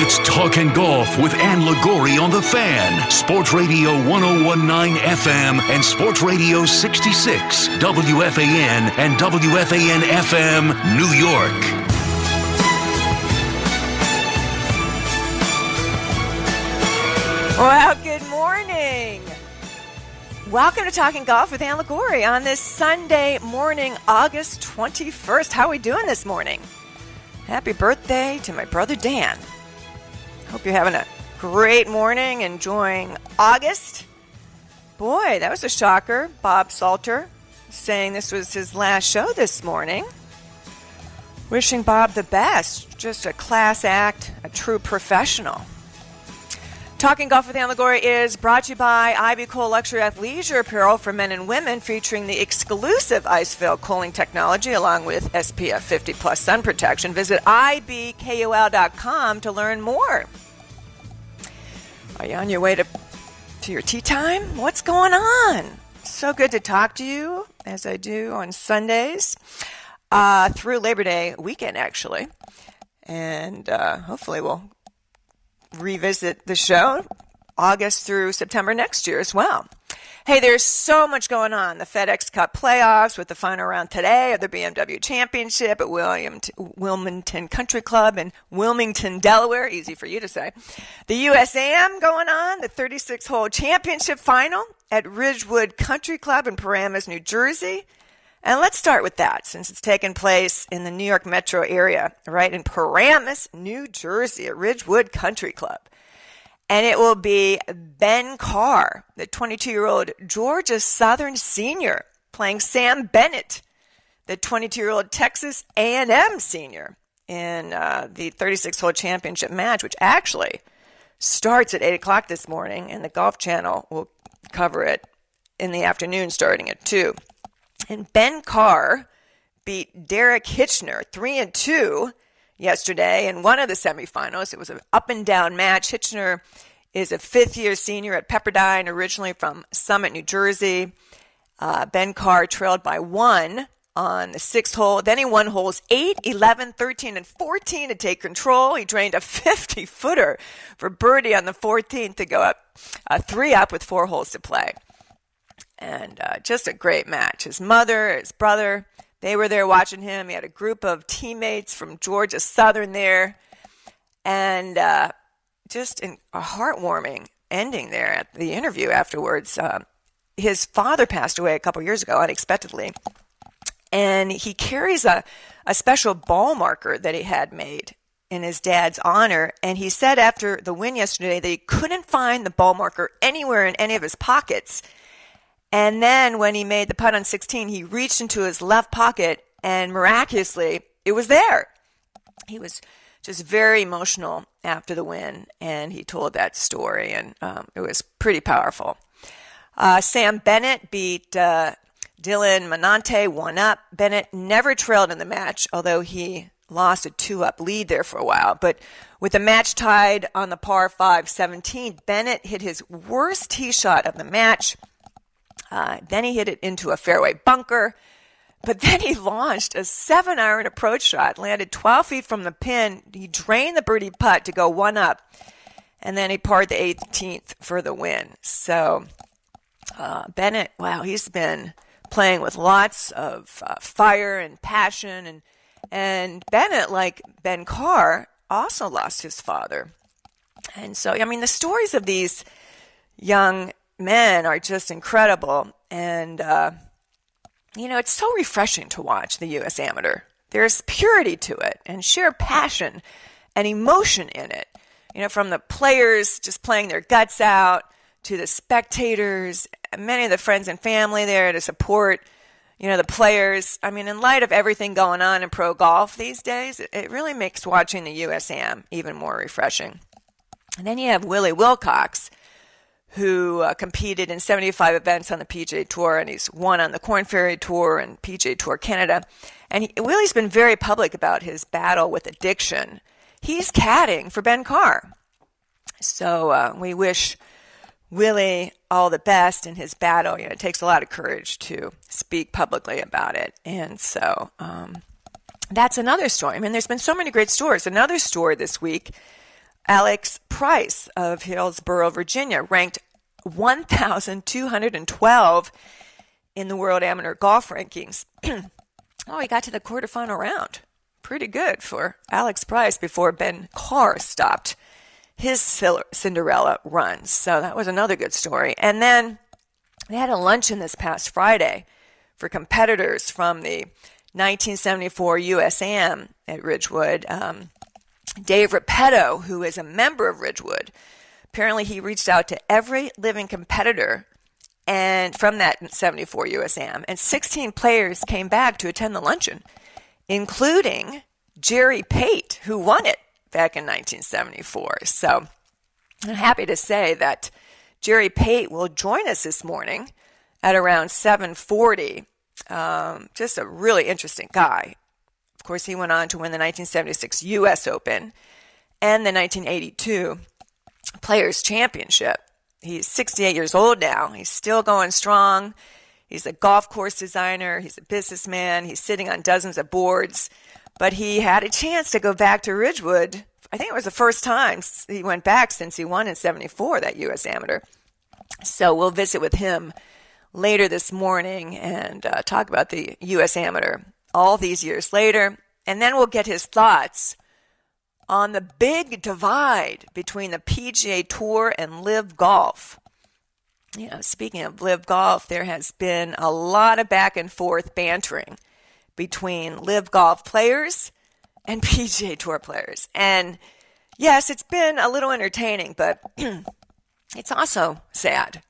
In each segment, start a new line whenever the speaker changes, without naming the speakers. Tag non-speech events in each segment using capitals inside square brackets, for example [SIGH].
It's Talking Golf with Ann Liguori on the Fan, Sports Radio 1019 FM and Sports Radio 66, WFAN and WFAN FM, New York.
Well, good morning. Welcome to Talking Golf with Ann Liguori on this Sunday morning, August 21st. How are we doing this morning? Happy birthday to my brother Dan. Hope you're having a great morning, enjoying August. Boy, that was a shocker. Bob Salter saying this was his last show this morning. Wishing Bob the best. Just a class act, a true professional. Talking Golf with Ann Liguori is brought to you by IBKUL Luxury Athleisure Apparel for men and women, featuring the exclusive Icefil cooling technology along with SPF 50 plus sun protection. Visit ibkul.com to learn more. Are you on your way to to your tea time? What's going on? So good to talk to you as I do on Sundays uh, through Labor Day weekend, actually, and uh, hopefully we'll revisit the show August through September next year as well. Hey, there's so much going on. The FedEx Cup playoffs with the final round today of the BMW Championship at William, Wilmington Country Club in Wilmington, Delaware. Easy for you to say. The USAM going on, the 36 hole championship final at Ridgewood Country Club in Paramus, New Jersey. And let's start with that since it's taking place in the New York metro area, right in Paramus, New Jersey, at Ridgewood Country Club. And it will be Ben Carr, the 22 year old Georgia Southern senior, playing Sam Bennett, the 22 year old Texas A&M senior in uh, the 36 hole championship match, which actually starts at 8 o'clock this morning, and the Golf Channel will cover it in the afternoon starting at 2. And Ben Carr beat Derek Hitchner 3 and 2 yesterday in one of the semifinals. It was an up and down match. Hitchner is a fifth year senior at Pepperdine, originally from Summit, New Jersey. Uh, ben Carr trailed by one on the sixth hole. Then he won holes 8, 11, 13, and 14 to take control. He drained a [LAUGHS] 50 footer for birdie on the 14th to go up uh, three up with four holes to play and uh, just a great match. His mother, his brother, they were there watching him. He had a group of teammates from Georgia Southern there, and uh, just a heartwarming ending there at the interview afterwards. Uh, his father passed away a couple years ago unexpectedly, and he carries a, a special ball marker that he had made in his dad's honor. And he said after the win yesterday that he couldn't find the ball marker anywhere in any of his pockets and then when he made the putt on 16, he reached into his left pocket and miraculously it was there. He was just very emotional after the win and he told that story and um, it was pretty powerful. Uh, Sam Bennett beat uh, Dylan Menante one up. Bennett never trailed in the match, although he lost a two up lead there for a while. But with the match tied on the par 5 17, Bennett hit his worst tee shot of the match uh, then he hit it into a fairway bunker. But [LAUGHS] then he launched a seven iron approach shot, landed 12 feet from the pin. He drained the birdie putt to go one up. And then he parred the 18th for the win. So, uh, Bennett, wow, he's been playing with lots of uh, fire and passion and And Bennett, like Ben Carr, also lost his father. And so, I mean, the stories of these young men are just incredible. And, uh, you know, it's so refreshing to watch the U.S. Amateur. There's purity to it and sheer passion and emotion in it. You know, from the players just playing their guts out to the spectators, many of the friends and family there to support, you know, the players. I mean, in light of everything going on in pro golf these days, it really makes watching the USAM even more refreshing. And then you have Willie Wilcox, who uh, competed in 75 events on the PGA Tour, and he's won on the Korn Ferry Tour and PGA Tour Canada. And he, Willie's been very public about his battle with addiction. He's caddying for Ben Carr. So uh, we wish Willie all the best in his battle. You know, it takes a lot of courage to speak publicly about it. And so um, that's another story. I mean, there's been so many great stories. Another story this week Alex Price of Hillsboro, Virginia, ranked 1,212 in the World Amateur Golf Rankings. [CLEARS THROAT] oh, he got to the quarterfinal round. Pretty good for Alex Price before Ben Carr stopped his Cinderella run. So that was another good story. And then they had a luncheon this past Friday for competitors from the 1974 USAM at Ridgewood. Um, Dave Repetto, who is a member of Ridgewood, apparently he reached out to every living competitor and from that 74 USAM, and 16 players came back to attend the luncheon, including Jerry Pate, who won it back in 1974. So I'm happy to say that Jerry Pate will join us this morning at around 7:40. Um, just a really interesting guy. Of course, he went on to win the 1976 U.S. Open and the 1982 Players Championship. He's 68 years old now. He's still going strong. He's a golf course designer. He's a businessman. He's sitting on dozens of boards. But he had a chance to go back to Ridgewood. I think it was the first time he went back since he won in 74, that U.S. Amateur. So we'll visit with him later this morning and uh, talk about the U.S. Amateur all these years later. And then we'll get his thoughts on the big divide between the PGA Tour and LIV Golf. You know, speaking of LIV Golf, there has been a lot of back and forth bantering between LIV Golf players and [LAUGHS] PGA Tour players. And yes, it's been a little entertaining, but [CLEARS THROAT] it's also sad.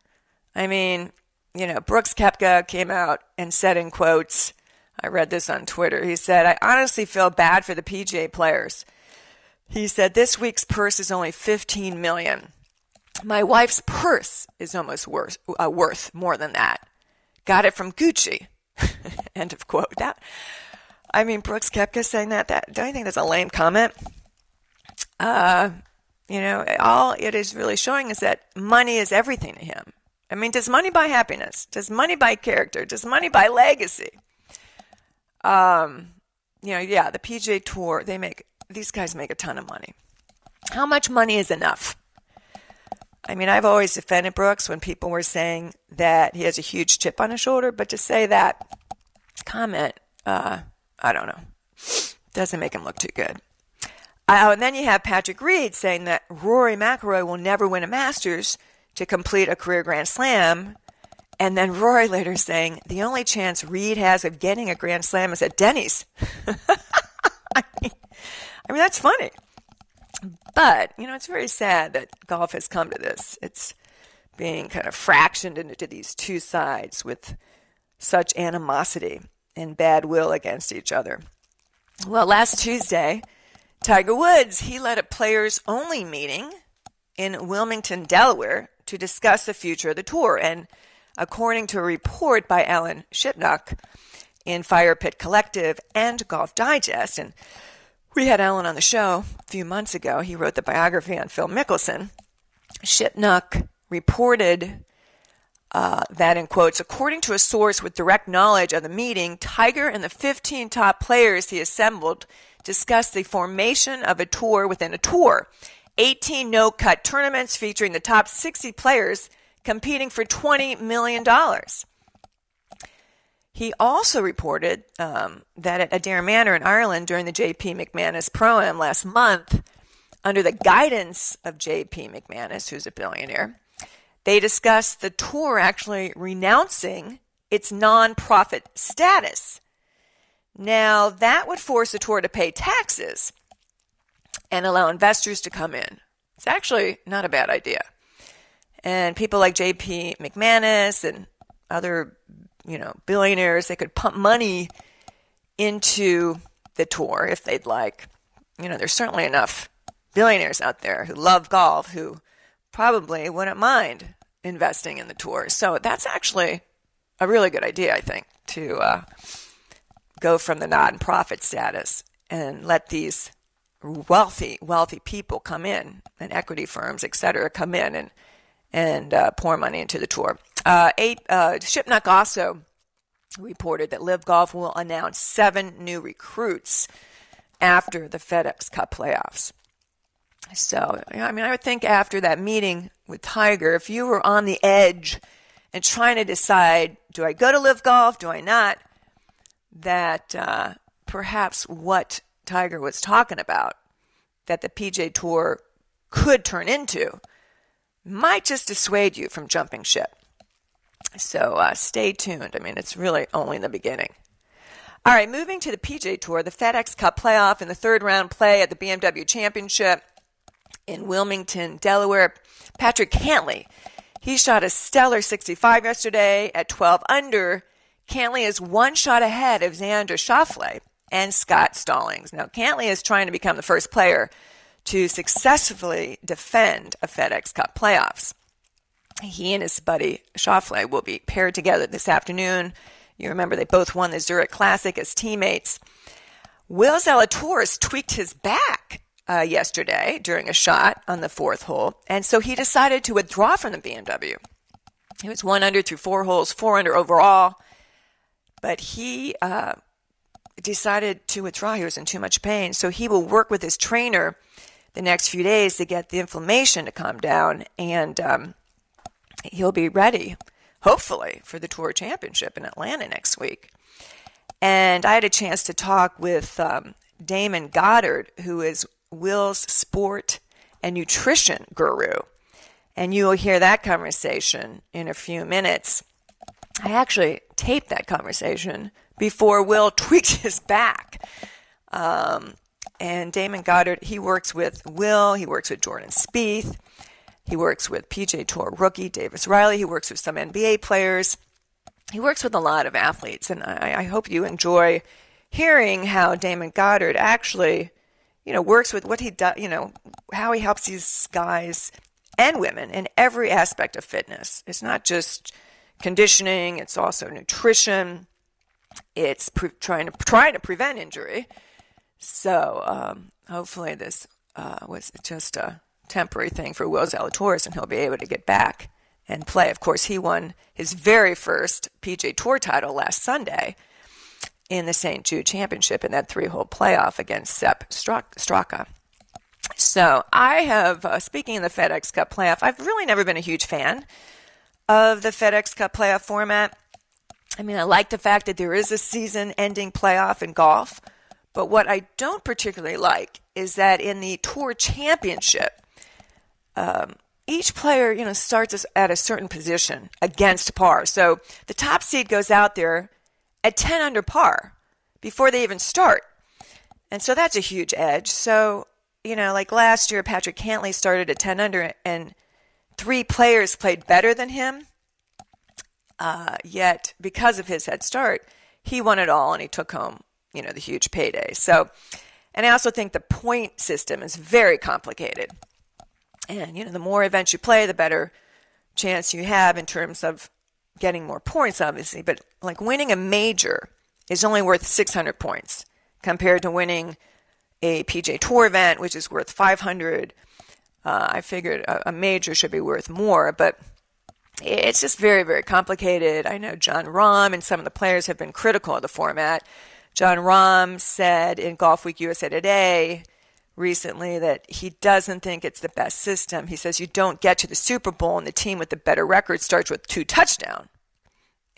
I mean, you know, Brooks Koepka came out and said in quotes, I read this on Twitter. He said, I honestly feel bad for the PGA players. He said, This week's purse is only 15 million. My wife's purse is almost worth, uh, worth more than that. Got it from Gucci. [LAUGHS] End of quote. That, I mean, Brooks Koepka saying that, that, don't you think that's a lame comment? Uh, you know, all it is really showing is that money is everything to him. I mean, does money buy happiness? Does money buy character? Does money buy legacy? Um, you know, yeah, the PGA Tour, they make these guys make a ton of money. How much money is enough? I mean, I've always defended Brooks when people were saying that he has a huge chip on his shoulder, but to say that comment, uh, I don't know, doesn't make him look too good. Oh, and then you have Patrick Reed saying that Rory McIlroy will never win a Masters to complete a career Grand Slam and then Rory later saying, the only chance Reed has of getting a Grand Slam is at Denny's. [LAUGHS] I, mean, I mean, that's funny. But, you know, it's very sad that golf has come to this. It's being kind of fractioned into these two sides with such animosity and bad will against each other. Well, last Tuesday, Tiger Woods, he led a players only meeting in Wilmington, Delaware to discuss the future of the tour. And according to a report by Alan Shipnuck in Fire Pit Collective and Golf Digest. And we had Alan on the show a few months ago. He wrote the biography on Phil Mickelson. Shipnuck reported uh, that, in quotes, according to a source with direct knowledge of the meeting, Tiger and the 15 top players he assembled discussed the formation of a tour within a tour. 18 no cut tournaments featuring the top 60 players competing for $20 million. He also reported um, that at Adare Manor in Ireland during the J.P. McManus Pro-Am last month, under the guidance of J.P. McManus, who's a billionaire, they discussed the tour actually renouncing its non-profit status. Now, that would force the tour to pay taxes and allow investors to come in. It's actually not a bad idea. And people like J.P. McManus and other, you know, billionaires, they could pump money into the tour if they'd like. You know, there's certainly enough billionaires out there who love golf who probably wouldn't mind investing in the tour. So that's actually a really good idea, I think, to uh, go from the nonprofit status and let these wealthy, wealthy people come in and equity firms, et cetera, come in and and uh, pour money into the tour. Uh, eight, uh, Shipnuck also reported that LIV Golf will announce seven new recruits after the FedEx Cup playoffs. So, I mean, I would think after that meeting with Tiger, if you were on the edge and trying to decide, do I go to LIV Golf, do I not, that uh, perhaps what Tiger was talking about that the PGA Tour could turn into might just dissuade you from jumping ship. So uh, stay tuned. I mean, it's really only the beginning. All right, moving to the PGA Tour, the FedEx Cup playoff in the third round play at the BMW Championship in Wilmington, Delaware. Patrick Cantlay, he shot a stellar 65 yesterday at 12 under. Cantlay is one shot ahead of Xander Schauffele and Scott Stallings. Now, Cantlay is trying to become the first player to successfully defend a FedEx Cup playoffs. He and his buddy Schauffele will be paired together this afternoon. You remember they both won the Zurich Classic as teammates. Will Zalatoris tweaked his back uh, yesterday during a shot on the fourth hole, and so he decided to withdraw from the BMW. He was one under through four holes, four under overall, but he uh, decided to withdraw. He was in too much pain. So he will work with his trainer the next few days to get the inflammation to calm down. And um, he'll be ready, hopefully, for the Tour Championship in Atlanta next week. And I had a chance to talk with um, Damon Goddard, who is Will's sport and nutrition guru. And you will hear that conversation in a few minutes. I actually taped that conversation before Will [LAUGHS] tweaked his back. Um, and Damon Goddard, he works with Will, he works with Jordan Spieth, he works with PGA Tour rookie Davis Riley, he works with some NBA players, he works with a lot of athletes, and I, I hope you enjoy hearing how Damon Goddard actually, you know, works with what he does, you know, how he helps these guys and women in every aspect of fitness. It's not just conditioning; it's also nutrition it's pre- trying to trying to prevent injury. So um, hopefully this uh, was just a temporary thing for Will Zalatoris, and he'll be able to get back and play. Of course, he won his very first PGA Tour title last Sunday in the St. Jude Championship in that three-hole playoff against Sepp Straka. So I have, uh, speaking of the FedEx Cup playoff, I've really never been a huge fan of the FedEx Cup playoff format. I mean, I like the fact that there is a season ending playoff in golf, but what I don't particularly like is that in the Tour Championship, um, each player, you know, starts at a certain position against par. So the top seed goes out there at 10 under par before they even start. And so that's a huge edge. So, you know, like last year, Patrick Cantlay started at 10 under and three players played better than him uh, yet, because of his head start, he won it all and he took home, you know, the huge payday. So, and I also think the point system is very complicated. And, you know, the more events you play, the better chance you have in terms of getting more points, obviously. But like winning a major is only worth 600 points compared to winning a PGA Tour event, which is worth 500. Uh, I figured a, a major should be worth more, but it's just very, very complicated. I know Jon Rahm and some of the players have been critical of the format. Jon Rahm said in Golf Week USA Today recently that he doesn't think it's the best system. He says you don't get to the Super Bowl and the team with the better record starts with two touchdowns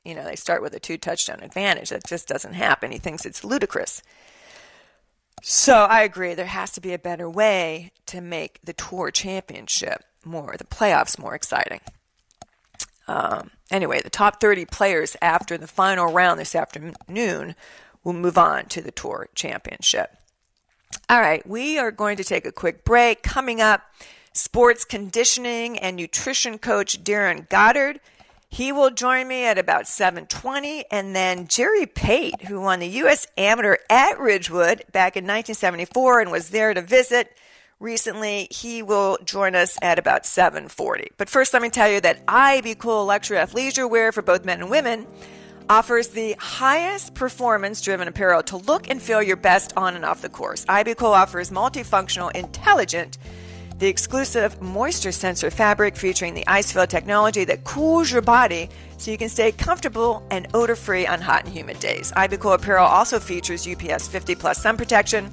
you know, they start with a two touchdown advantage. That just doesn't happen. He thinks it's ludicrous. So I agree. There has to be a better way to make the tour championship more, the playoffs more exciting. Um, anyway, the top 30 players after the final round this afternoon will move on to the tour championship. All right, we are going to take a quick break. Coming up, sports conditioning and nutrition coach Darren Goddard. He will join me at about 7:20 and then Jerry Pate, who won the US Amateur at Ridgewood back in 1974 and was there to visit recently, he will join us at about 7:40. But first let me tell you that IBKUL Luxury Athleisure Wear for both men and women offers the highest performance driven apparel to look and feel your best on and off the course. IBKUL offers multifunctional, intelligent the exclusive moisture sensor fabric featuring the Icefil technology that cools your body so you can stay comfortable and odor free on hot and humid days. IBKUL apparel also features UPF 50 plus sun protection.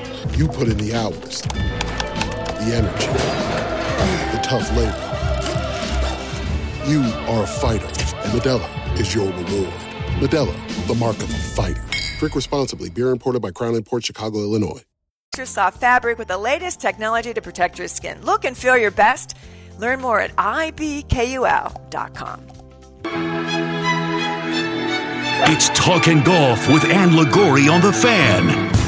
You put in the hours, the energy, the tough labor. You are a fighter, and Modelo is your reward. Modelo, the mark of a fighter. Drink responsibly. Beer imported by Crown Port Chicago, Illinois.
Soft fabric with the latest technology to protect your skin. Look and feel your best. Learn more at ibkul.com.
It's Talking Golf with Ann Liguori on the Fan.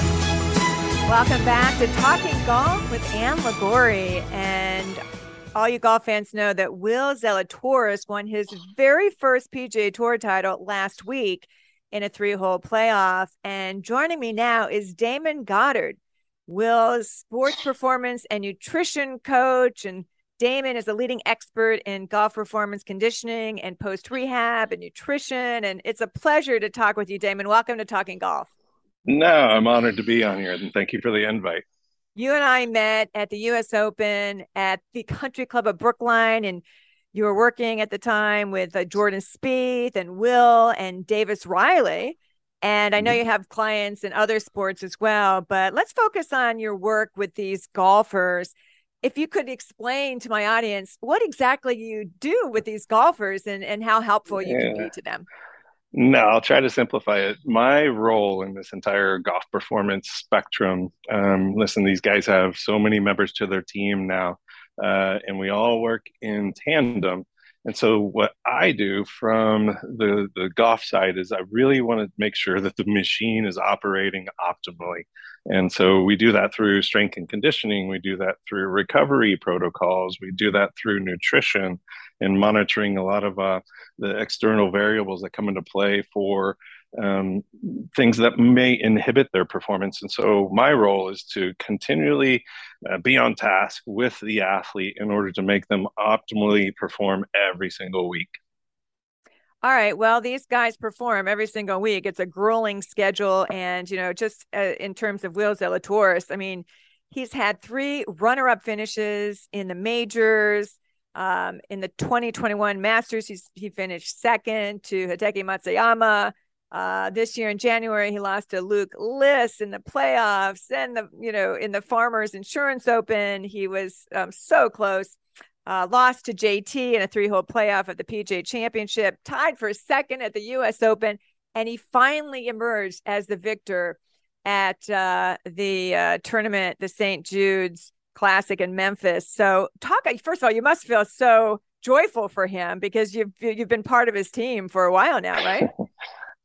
Welcome back to Talking Golf with Ann Liguori. And all you golf fans know that Will Zalatoris won his very first PGA Tour title last week in a three hole playoff. And joining me now is Damon Goddard. Will's sports performance and nutrition coach. And Damon is a leading expert in golf performance conditioning and post rehab and nutrition. And it's a pleasure to talk with you, Damon. Welcome to Talking Golf.
No, I'm honored to be on here. And thank you for the invite.
You and I met at the US Open at the Country Club of Brookline. And you were working at the time with uh, Jordan Spieth and Will and Davis Riley. And I know you have clients in other sports as well, but let's focus on your work with these golfers. If you could explain to my audience what exactly you do with these golfers and, and how helpful you yeah. can be to them.
No, I'll try to simplify it. My role in this entire golf performance spectrum um, listen, these guys have so many members to their team now, uh, and we all work in tandem. And so what I do from the, the golf side is I really want to make sure that the machine is operating optimally. And so we do that through strength and conditioning. We do that through recovery protocols. We do that through nutrition and monitoring a lot of uh, the external variables that come into play for um, things that may inhibit their performance. And so my role is to continually uh, be on task with the athlete in order to make them optimally perform every single week.
All right. Well, these guys perform every single week. It's a grueling schedule. And, you know, just uh, in terms of Will Zalatoris, I mean, he's had three runner up finishes in the majors. Um, in the 2021 Masters, he's, he finished second to Hideki Matsuyama. Uh, this year in January, he lost to Luke List in the playoffs and the, you know, in the Farmers Insurance Open. He was um, so close. uh, lost to JT in a three hole playoff at the PGA Championship, tied for second at the US Open, and he finally emerged as the victor at uh, the uh, tournament, the St. Jude's Classic in Memphis. So, talk first of all, you must feel so joyful for him because you've you've been part of his team for a while now, right? [LAUGHS]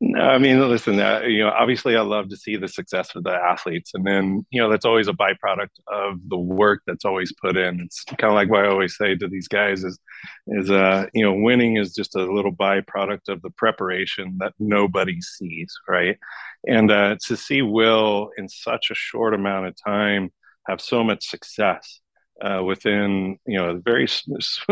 No, I mean, listen, uh, you know, obviously I love to see the success of the athletes. And then, you know, that's always a byproduct of the work that's always put in. It's kind of like what I always say to these guys is, is, uh, you know, winning is just a little byproduct of the preparation that nobody sees. Right. And uh, to see Will in such a short amount of time have so much success uh, within, you know, a very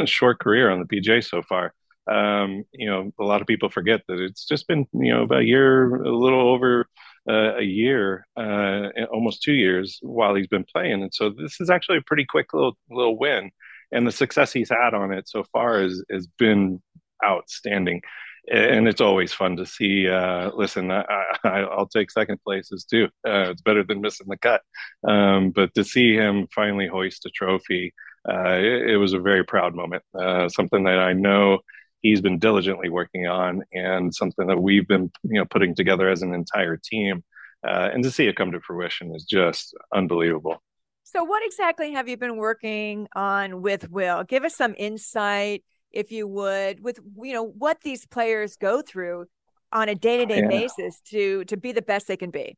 short career on the PJ so far um, you know, a lot of people forget that it's just been, you know, about a year, a little over uh, a year, uh, almost two years while he's been playing. And so this is actually a pretty quick little little win, and the success he's had on it so far has has been outstanding. And it's always fun to see. Uh, listen, I, will [LAUGHS] take second places too. Uh, it's better than missing the cut. Um, but to see him finally hoist a trophy, uh, it, it, was a very proud moment. Uh, something that I know he's been diligently working on and something that we've been you know putting together as an entire team uh, and to see it come to fruition is just unbelievable.
So what exactly have you been working on with will? Give us some insight if you would with you know what these players go through on a day-to-day yeah. basis to to be the best they can be.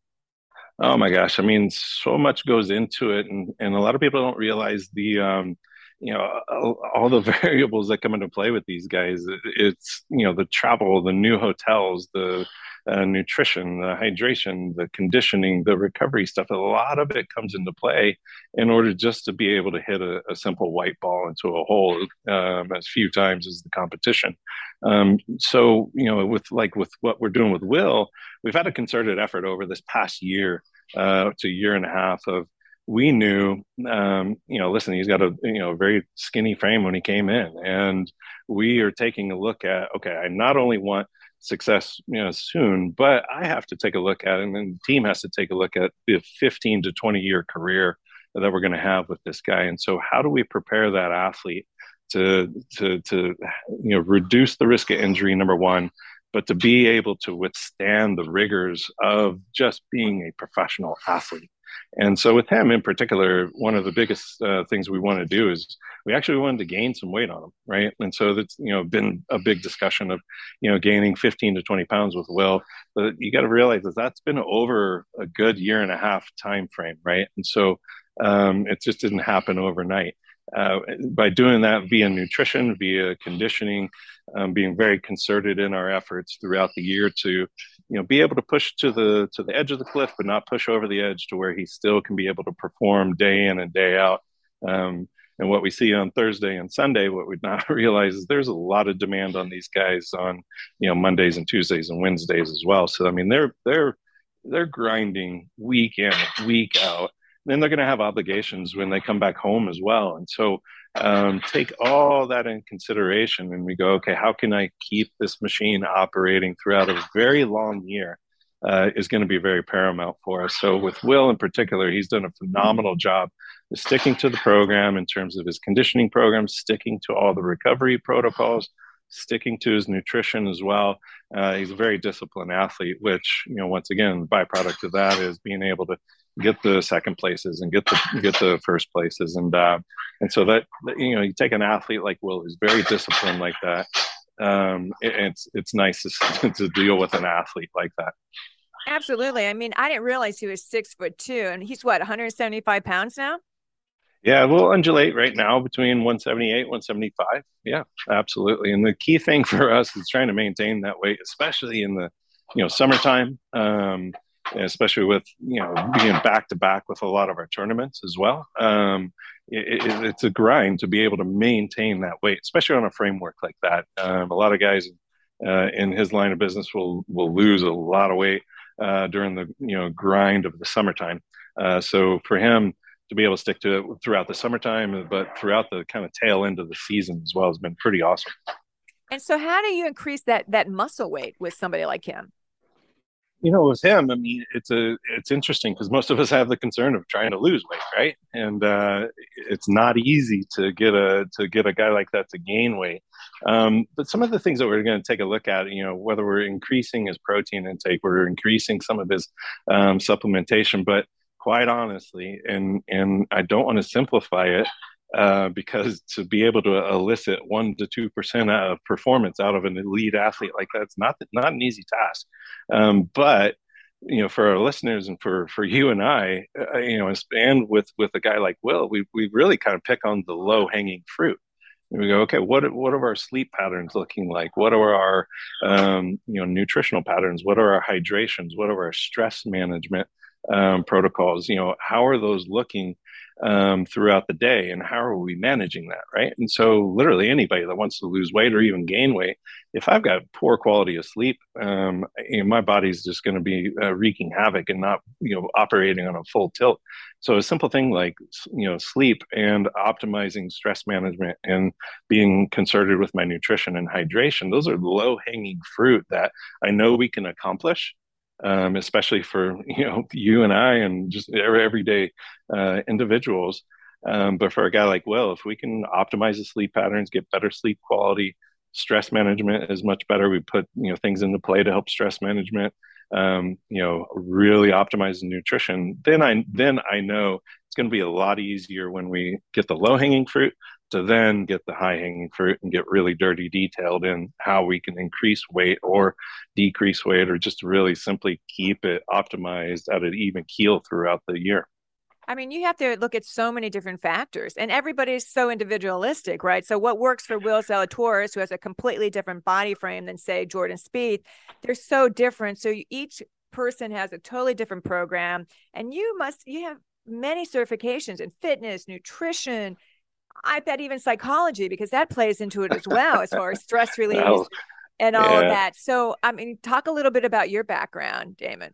Oh my gosh i mean so much goes into it and and a lot of people don't realize the um you know all the [LAUGHS] variables that come into play with these guys it's you know the travel the new hotels the uh, nutrition the hydration the conditioning the recovery stuff a lot of it comes into play in order just to be able to hit a, a simple white ball into a hole um, as few times as the competition. Um, so you know with like with what we're doing with will we've had a concerted effort over this past year uh, to a year and a half of we knew, um, you know, listen, he's got a you know very skinny frame when he came in, and we are taking a look at okay, I not only want success you know soon, but I have to take a look at, and then the team has to take a look at the 15 to 20 year career that we're going to have with this guy, and so how do we prepare that athlete to to to you know reduce the risk of injury? Number one but to be able to withstand the rigors of just being a professional athlete and so with him in particular, one of the biggest uh, things we want to do is we actually wanted to gain some weight on him, right? And so that's you know been a big discussion of you know gaining 15 to 20 pounds with Will, but you got to realize that that's been over a good year and a half time frame, right? And so um, it just didn't happen overnight. Uh, by doing that via nutrition, via conditioning, um, being very concerted in our efforts throughout the year to you know be able to push to the to the edge of the cliff but not push over the edge to where he still can be able to perform day in and day out. Um, and what we see on thursday and sunday what we not [LAUGHS] realize is there's a lot of demand on these guys on you know mondays and tuesdays and wednesdays as well. So i mean they're they're they're grinding week in week out then they're going to have obligations when they come back home as well and so um, take all that in consideration and we go, okay, how can I keep this machine operating throughout a very long year? Uh, is going to be very paramount for us. So, with Will in particular, he's done a phenomenal job sticking to the program in terms of his conditioning program, sticking to all the recovery protocols, sticking to his nutrition as well. Uh, he's a very disciplined athlete, which, you know, once again, byproduct of that is being able to get the second places and get the get the first places. And uh, and so that you know you take an athlete like Will who's very disciplined like that um, it, it's it's nice to, [LAUGHS] to deal with an athlete like that.
Absolutely. I mean I didn't realize he was six foot two and he's what 175 pounds now?
Yeah we'll undulate right now between 178 175 yeah absolutely. And the key thing [LAUGHS] for us is trying to maintain that weight especially in the you know summertime. Um, especially with you know being back to back with a lot of our tournaments as well. Um, it, it, it's a grind to be able to maintain that weight, especially on a framework like that. Um, a lot of guys uh, in his line of business will will lose a lot of weight uh, during the you know grind of the summertime. Uh, so for him to be able to stick to it throughout the summertime, but throughout the kind of tail end of the season as well, has been pretty awesome.
And so, how do you increase that that muscle weight with somebody like him?
You know, with him, I mean, it's a it's interesting because most of us have the concern of trying to lose weight, right? And uh, it's not easy to get a to get a guy like that to gain weight. Um, but some of the things that we're going to take a look at, you know, whether we're increasing his protein intake, we're increasing some of his um, supplementation, but quite honestly, and and I don't want to simplify it, uh, because to be able to elicit one to two percent of performance out of an elite athlete like that's not not an easy task. Um, but you know, for our listeners and for for you and I, uh, you know, and with with a guy like Will, we we really kind of pick on the low hanging fruit. And we go, okay, what what are our sleep patterns looking like? What are our um, you know nutritional patterns? What are our hydrations? What are our stress management um, protocols? You know, how are those looking? Um, throughout the day and how are we managing that right? And so literally anybody that wants to lose weight or even gain weight if i've got poor quality of sleep um, you know, my body's just going to be uh, wreaking havoc and not you know operating on a full tilt. So a simple thing like you know sleep and optimizing stress management and being concerted with my nutrition and hydration those are low hanging fruit that i know we can accomplish um, especially for you know you and I and just everyday uh, individuals. Um, but for a guy like Will, if we can optimize the sleep patterns, get better sleep quality, stress management is much better. We put you know things into play to help stress management. Um, you know, really optimize nutrition. Then I then I know going to be a lot easier when we get the low hanging fruit to then get the high hanging fruit and get really dirty detailed in how we can increase weight or decrease weight or just really simply keep it optimized at an even keel throughout the year.
I mean, you have to look at so many different factors, and everybody's so individualistic, right? So, what works for Will Zalatoris, who has a completely different body frame than, say, Jordan Spieth, they're so different. So, each person has a totally different program, and you must you have many certifications in fitness, nutrition, I bet even psychology because that plays into it as well as far as stress [LAUGHS] release oh, and all yeah. of that. So, I mean, talk a little bit about your background, Damon.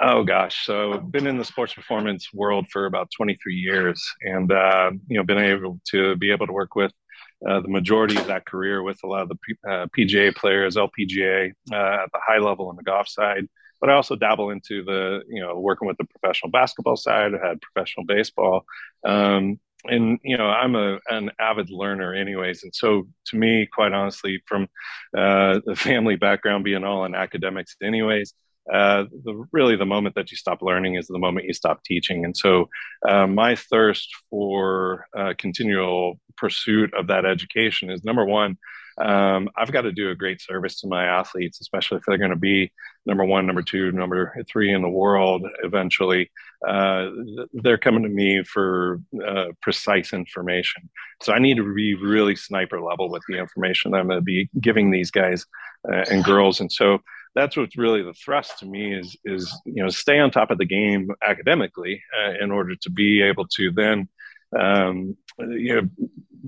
Oh gosh, so I've been in the sports performance world for about 23 years, and uh, you know, been able to be able to work with uh, the majority of that career with a lot of the P- uh, PGA players, LPGA uh, at the high level on the golf side. But I also dabble into the you know working with the professional basketball side. I had professional baseball, um, and you know i'm a an avid learner anyways. And so to me quite honestly from uh, the [LAUGHS] family background being all in academics anyways uh, the really the moment that you stop learning is the moment you stop teaching. And so uh, my thirst for uh, continual pursuit of that education is number one um, I've got to do a great service to my athletes, especially if they're going to be number one, number two, number three in the world eventually. Uh, they're coming to me for uh, precise information. So I need to be really sniper level with the information that I'm going to be giving these guys uh, and girls. And so that's what's really the thrust to me is is you know stay on top of the game academically uh, in order to be able to then um, you know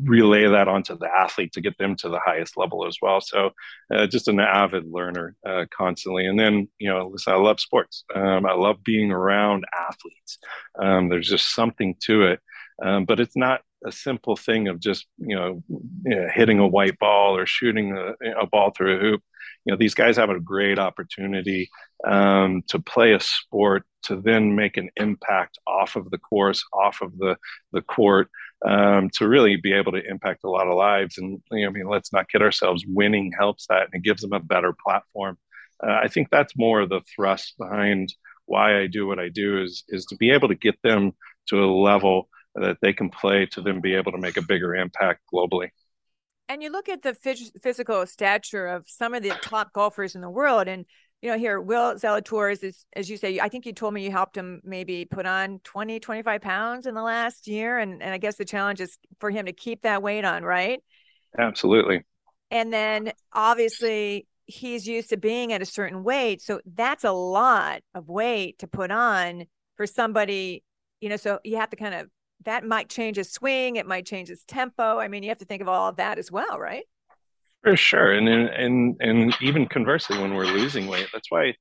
relay that onto the athlete to get them to the highest level as well. So, uh, just an avid learner uh, constantly. And then, you know, listen, I love sports. Um, I love being around athletes. Um, there's just something to it, um, but it's not a simple thing of just you know, you know hitting a white ball or shooting a, a, ball through a hoop. You know, these guys have a great opportunity um, to play a sport to then make an impact off of the course, off of the the court um, to really be able to impact a lot of lives. And you know, I mean, let's not kid ourselves. Winning helps that, and it gives them a better platform. Uh, I think that's more the thrust behind why I do what I do is is to be able to get them to a level that they can play to then be able to make a bigger impact globally.
And you look at the physical stature of some of the top golfers in the world, and you know, here, Will Zalatoris is, as you say, I think you told me you helped him maybe put on 20, 25 pounds in the last year. And, and I guess the challenge is for him to keep that weight on, right?
Absolutely.
And then obviously he's used to being at a certain weight. So that's a lot of weight to put on for somebody, you know, so you have to kind of, that might change his swing. It might change his tempo. I mean, you have to think of all of that as well, right?
For sure, and and and even conversely, when we're losing weight, that's why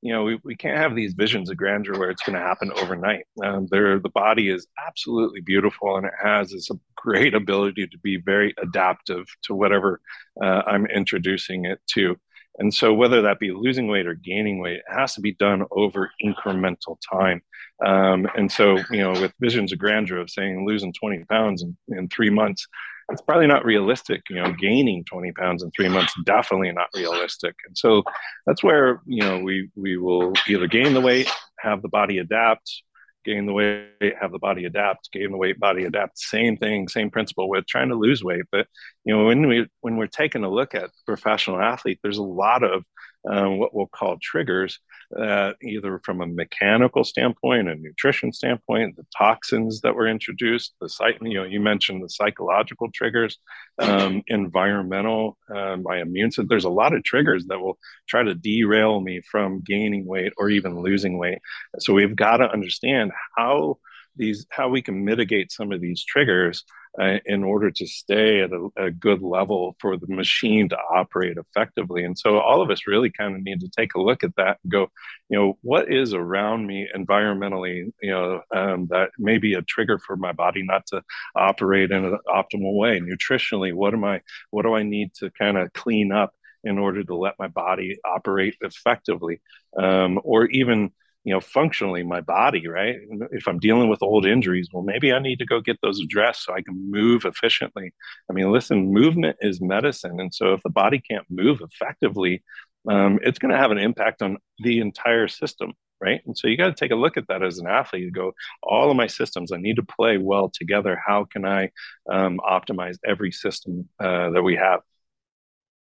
you know we, we can't have these visions of grandeur where it's going to happen overnight. Um, there, the body is absolutely beautiful, and it has this great ability to be very adaptive to whatever uh, I'm introducing it to. And so, whether that be losing weight or gaining weight, it has to be done over incremental time. Um, and so, you know, with visions of grandeur of saying losing 20 pounds in, in three months, it's probably not realistic. You know, gaining 20 pounds in three months definitely not realistic. And so that's where you know we we will either gain the weight, have the body adapt, gain the weight, have the body adapt, gain the weight, body adapt. Same thing, same principle with trying to lose weight. But you know, when we when we're taking a look at professional athlete, there's a lot of um, what we'll call triggers, uh, either from a mechanical standpoint, a nutrition standpoint, the toxins that were introduced, the site, you know, you mentioned the psychological triggers, um, [CLEARS THROAT] environmental, uh, my immune system. There's a lot of triggers that will try to derail me from gaining weight or even losing weight. So we've got to understand how these how we can mitigate some of these triggers uh, in order to stay at a, a, good level for the machine to operate effectively. And so all of us really kind of need to take a look at that and go, you know, what is around me environmentally, you know, um, that may be a trigger for my body not to operate in an optimal way. Nutritionally, what am I, what do I need to kind of clean up in order to let my body operate effectively? Um, or even, you know functionally my body right? If i'm dealing with old injuries well maybe i need to go get those addressed so i can move efficiently. I mean listen movement is medicine and so if the body can't move effectively um, it's going to have an impact on the entire system right? And so you got to take a look at that as an athlete you go all of my systems i need to play well together. How can i um, optimize every system uh, that we have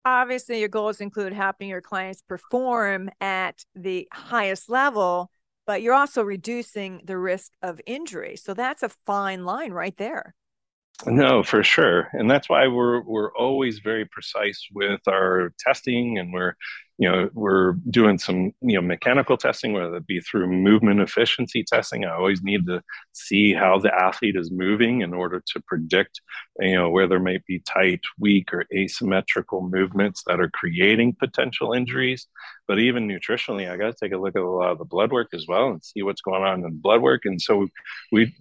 obviously your goals include helping your clients perform at the highest level but you're also reducing the risk of injury. So that's a fine line right there.
No, for sure, and that's why we're we're always very precise with our testing, and we're you know we're doing some you know mechanical testing whether it be through movement efficiency testing. I always need to see how the athlete is moving in order to predict you know where there might be tight weak or asymmetrical movements that are creating potential injuries. But even nutritionally i got to take a look at a lot of the blood work as well and see what's going on in the blood work. And so we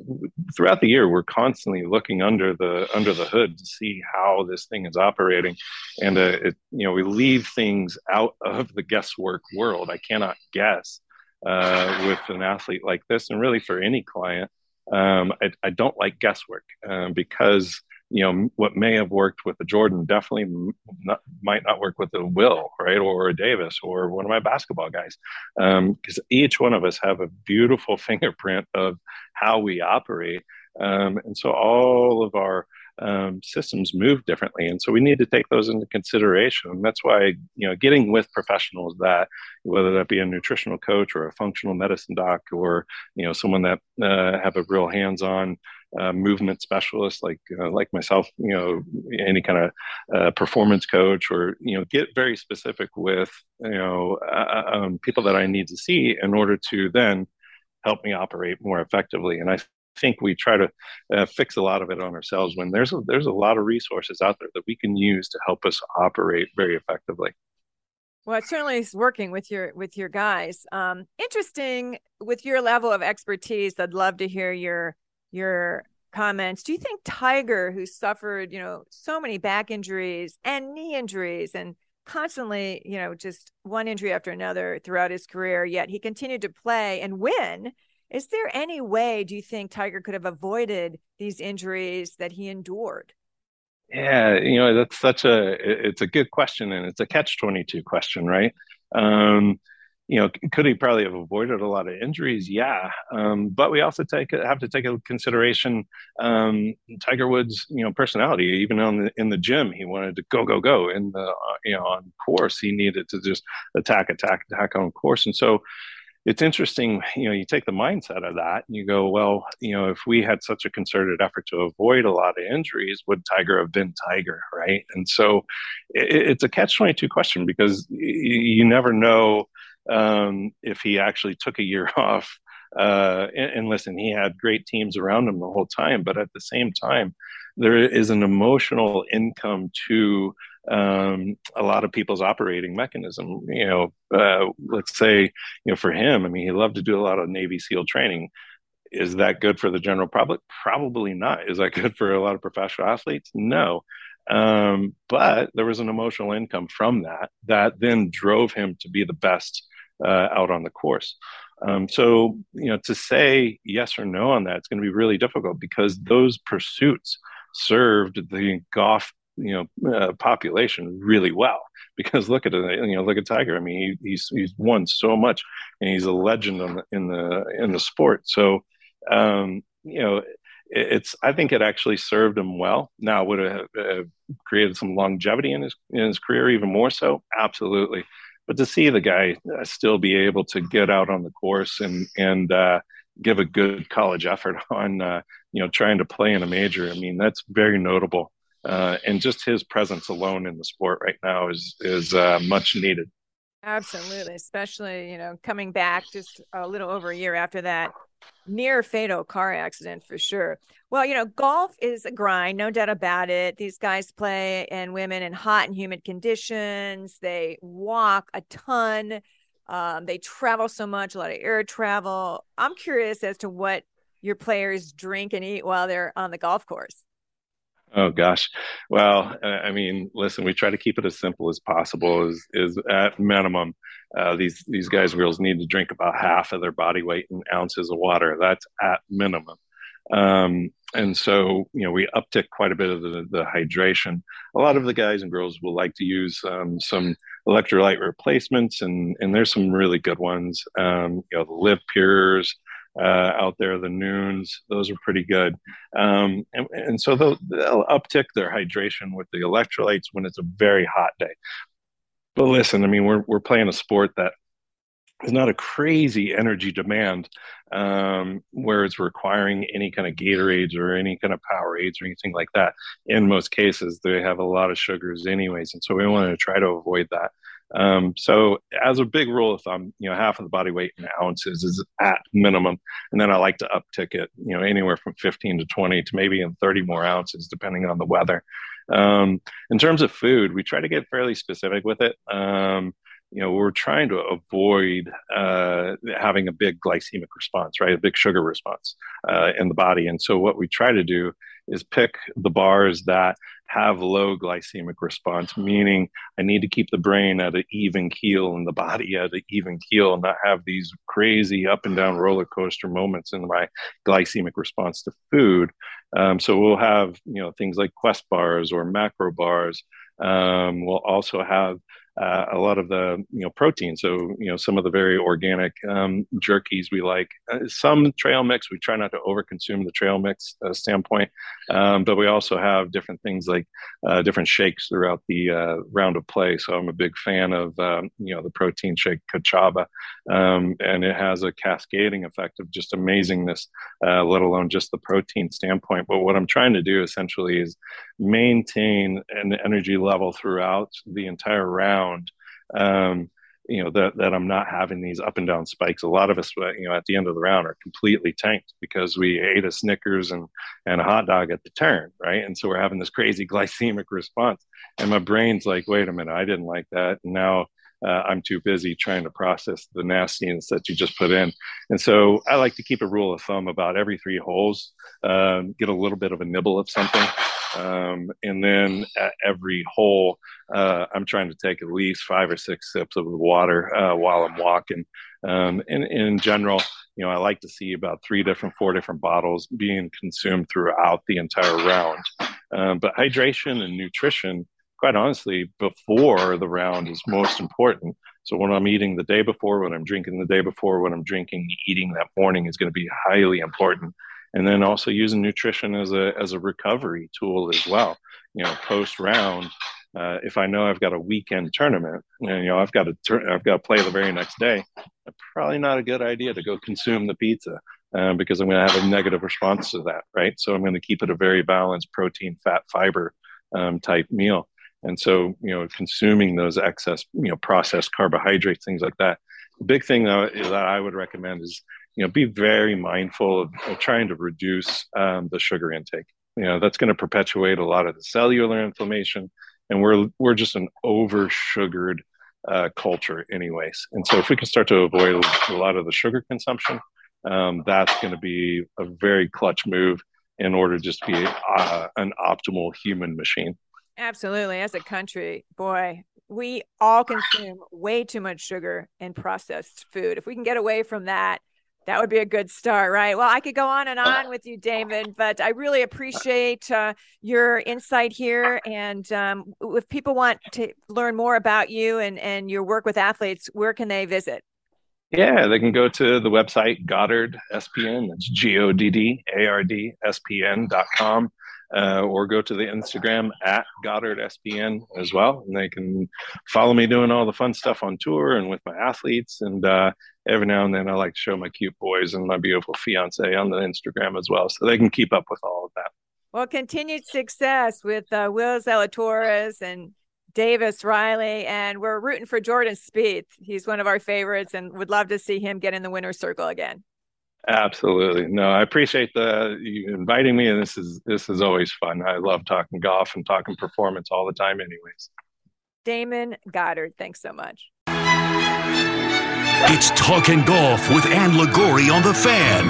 throughout the year we're constantly looking under the under the hood to see how this thing is operating. And uh, it, you know we leave things out of the guesswork world. I cannot guess uh, with an athlete like this, and really for any client. Um, I, I, don't like guesswork um, because you know what may have worked with a Jordan definitely not, might not work with a Will, right, or a Davis, or one of my basketball guys, because um, each one of us have a beautiful [LAUGHS] fingerprint of how we operate, um, and so all of our um, systems move differently, and so we need to take those into consideration. And that's why you know getting with professionals that whether that be a nutritional coach or a functional medicine doc or you know someone that uh, have a real hands-on uh, movement specialist like uh, like myself, you know, any kind of uh, performance coach, or you know, get very specific with you know uh, uh, um, people that I need to see in order to then help me operate more effectively. And I think we try to uh, fix a lot of it on ourselves when there's a, there's a lot of resources out there that we can use to help us operate very effectively.
Well, it certainly is working with your with your guys. Um, interesting with your level of expertise. I'd love to hear your your comments. Do you think Tiger, who suffered you know so many back injuries and knee injuries and constantly you know just one injury after another throughout his career, yet he continued to play and win is there any way, do you think Tiger could have avoided these injuries that he endured?
Yeah, you know, that's such a it's a good question and it's a catch 22 question, right? Um, you know, could he probably have avoided a lot of injuries? Yeah, um, but we also take have to take a consideration um, Tiger Woods, you know, personality. Even on the, in the gym, he wanted to go, go, go. In the uh, you know on course, he needed to just attack, attack, attack on course. And so, it's interesting, you know, you take the mindset of that and you go, well, you know, if we had such a concerted effort to avoid a lot of injuries, would Tiger have been Tiger, right? And so it, it's a catch 22 question because you, never know um, if he actually took a year [LAUGHS] off. Uh, and, and listen, he had great teams around him the whole time, but at the same time, there is an emotional income to um, a lot of people's operating mechanism. You know, uh, let's say, you know, for him, I mean, he loved to do a lot of Navy SEAL training. Is that good for the general public? Probably not. Is that [LAUGHS] good for a lot of professional athletes? No. Um, but there was an emotional income from that that then drove him to be the best uh, out on the course. Um, so, you know, to say yes or no on that, it's going to be really difficult because those pursuits served the golf, you know, uh, population really well. Because look at it, you know, look at Tiger. I mean, he, he's he's won so much, and he's a legend in the in the, in the sport. So, um, you know, it's I think it actually served him well. Now, would have, have created some longevity in his in his career even more so? Absolutely but to see the guy uh, still be able to get out on the course and and uh, give a good college effort [LAUGHS] on uh, you know trying to play in a major, I mean that's very notable. Uh, and just his presence alone in the sport right now is is uh, much needed.
Absolutely, especially you know coming back just a little over a year after that near fatal car accident for sure. Well, you know, golf is a grind, no doubt about it. These guys play and women in hot and humid conditions. They walk a ton. Um, they travel so much, a lot of air travel. I'm curious as to what your players drink and eat while they're on the golf course.
Oh gosh, well, I mean, listen, we try to keep it as simple as possible. Is is at minimum, uh, these these guys girls need to drink about half of their body weight in ounces of water. That's at minimum. Um, and so, you know, we uptick quite a bit of the, the hydration. A lot of the guys and girls will like to use um, some electrolyte replacements, and and there's some really good ones. Um, you know, the Live Pures uh, out there, the Nuuns, those are pretty good. Um, and, and so they'll, they'll uptick their hydration with the electrolytes when it's a very hot day. But listen, I mean, we're we're playing a sport that is not a crazy energy demand um, where it's requiring any kind of Gatorades or any kind of Powerades or anything like that. In most cases, they have a lot of sugars, anyways, and so we want to try to avoid that. Um, so, as a big rule of thumb, you know, half of the body weight in ounces is at minimum, and then I like to uptick it, you know, anywhere from 15 to 20 to maybe in 30 more ounces, depending on the weather. Um, in terms of food, we try to get fairly specific with it. Um, you know, we're trying to avoid uh, having a big glycemic response, right? A big sugar response uh, in the body. And so, what we try to do is pick the bars that have low glycemic response, meaning I need to keep the brain at an even keel and the body at an even keel, and not have these crazy up and down roller coaster moments in my glycemic response to food. Um, so we'll have you know things like Quest bars or macro bars. Um, we'll also have uh, a lot of the you know protein. So you know some of the very organic um, jerkies we like. Uh, some trail mix. We try not to overconsume the trail mix uh, standpoint, um, but we also have different things like uh, different shakes throughout the uh, round of play. So I'm a big fan of um, you know the protein shake Ka'Chava, um, and it has a cascading effect of just amazingness, uh, let alone just the protein standpoint. But what I'm trying to do essentially is maintain an energy level throughout the entire round. Um, you know that that I'm not having these up and down spikes. A lot of us, you know, at the end of the round are completely tanked because we ate a Snickers and and a hot dog at the turn, right? And so we're having this crazy [LAUGHS] glycemic response, and my brain's like, wait a minute, I didn't like that, and now uh, I'm too busy trying to process the nastiness that you just put in. And so I like to keep a rule of thumb about every three holes, um, get a little bit of a nibble of something. Um, and then at every hole, uh, I'm trying to take at least five or six sips of the water uh, while I'm walking. Um, and, and in general, you know, I like to see about three different, four different bottles being consumed throughout the entire round. Um, but hydration and nutrition quite honestly, before the round is most important. So when I'm eating the day before, when I'm drinking the day before, when I'm drinking, eating that morning is going to be highly important. And then also using nutrition as a as a recovery tool as well. You know, post round, uh, if I know I've got a weekend tournament, and you know I've got to tur- I've got to play the very next day, probably not a good idea to go consume the pizza uh, because I'm going to have a negative response to that, right? So I'm going to keep it a very balanced protein, fat, fiber um, type meal. And so, you know, consuming those excess, you know, processed carbohydrates, things like that. The big thing though that I would recommend is, you know, be very mindful of, of trying to reduce um, the sugar intake. You know, that's going to perpetuate a lot of the cellular inflammation, and we're we're just an over sugared uh, culture, anyways. And so, if we can start to avoid a lot of the sugar consumption, um, that's going to be a very clutch move in order to just be uh, an optimal human machine.
Absolutely. As a country, boy, we all consume way too much sugar and processed food. If we can get away from that, that would be a good start, right? Well, I could go on and on with you, David, but I really appreciate uh, your insight here. And um, if people want to learn more about you and, and your work with athletes, where can they visit?
Yeah, they can go to the website Goddard SPN. That's G O D D A R D S P N dot com uh, or go to the Instagram at Goddard SPN as well. And they can follow me doing all the fun stuff on tour and with my athletes. And uh, every now and then I like to show my cute boys and my beautiful fiance on the Instagram as well. So they can keep up with all of that.
Well, continued success with uh, Will Zalatoris and Davis Riley, and we're rooting for Jordan Spieth. He's one of our favorites, and would love to see him get in the winner's circle again.
Absolutely. No, I appreciate the you inviting me and this is this is always fun. I love talking golf and talking performance all the time anyways.
Damon Goddard, thanks so much.
It's Talking Golf with Ann Liguori on the Fan.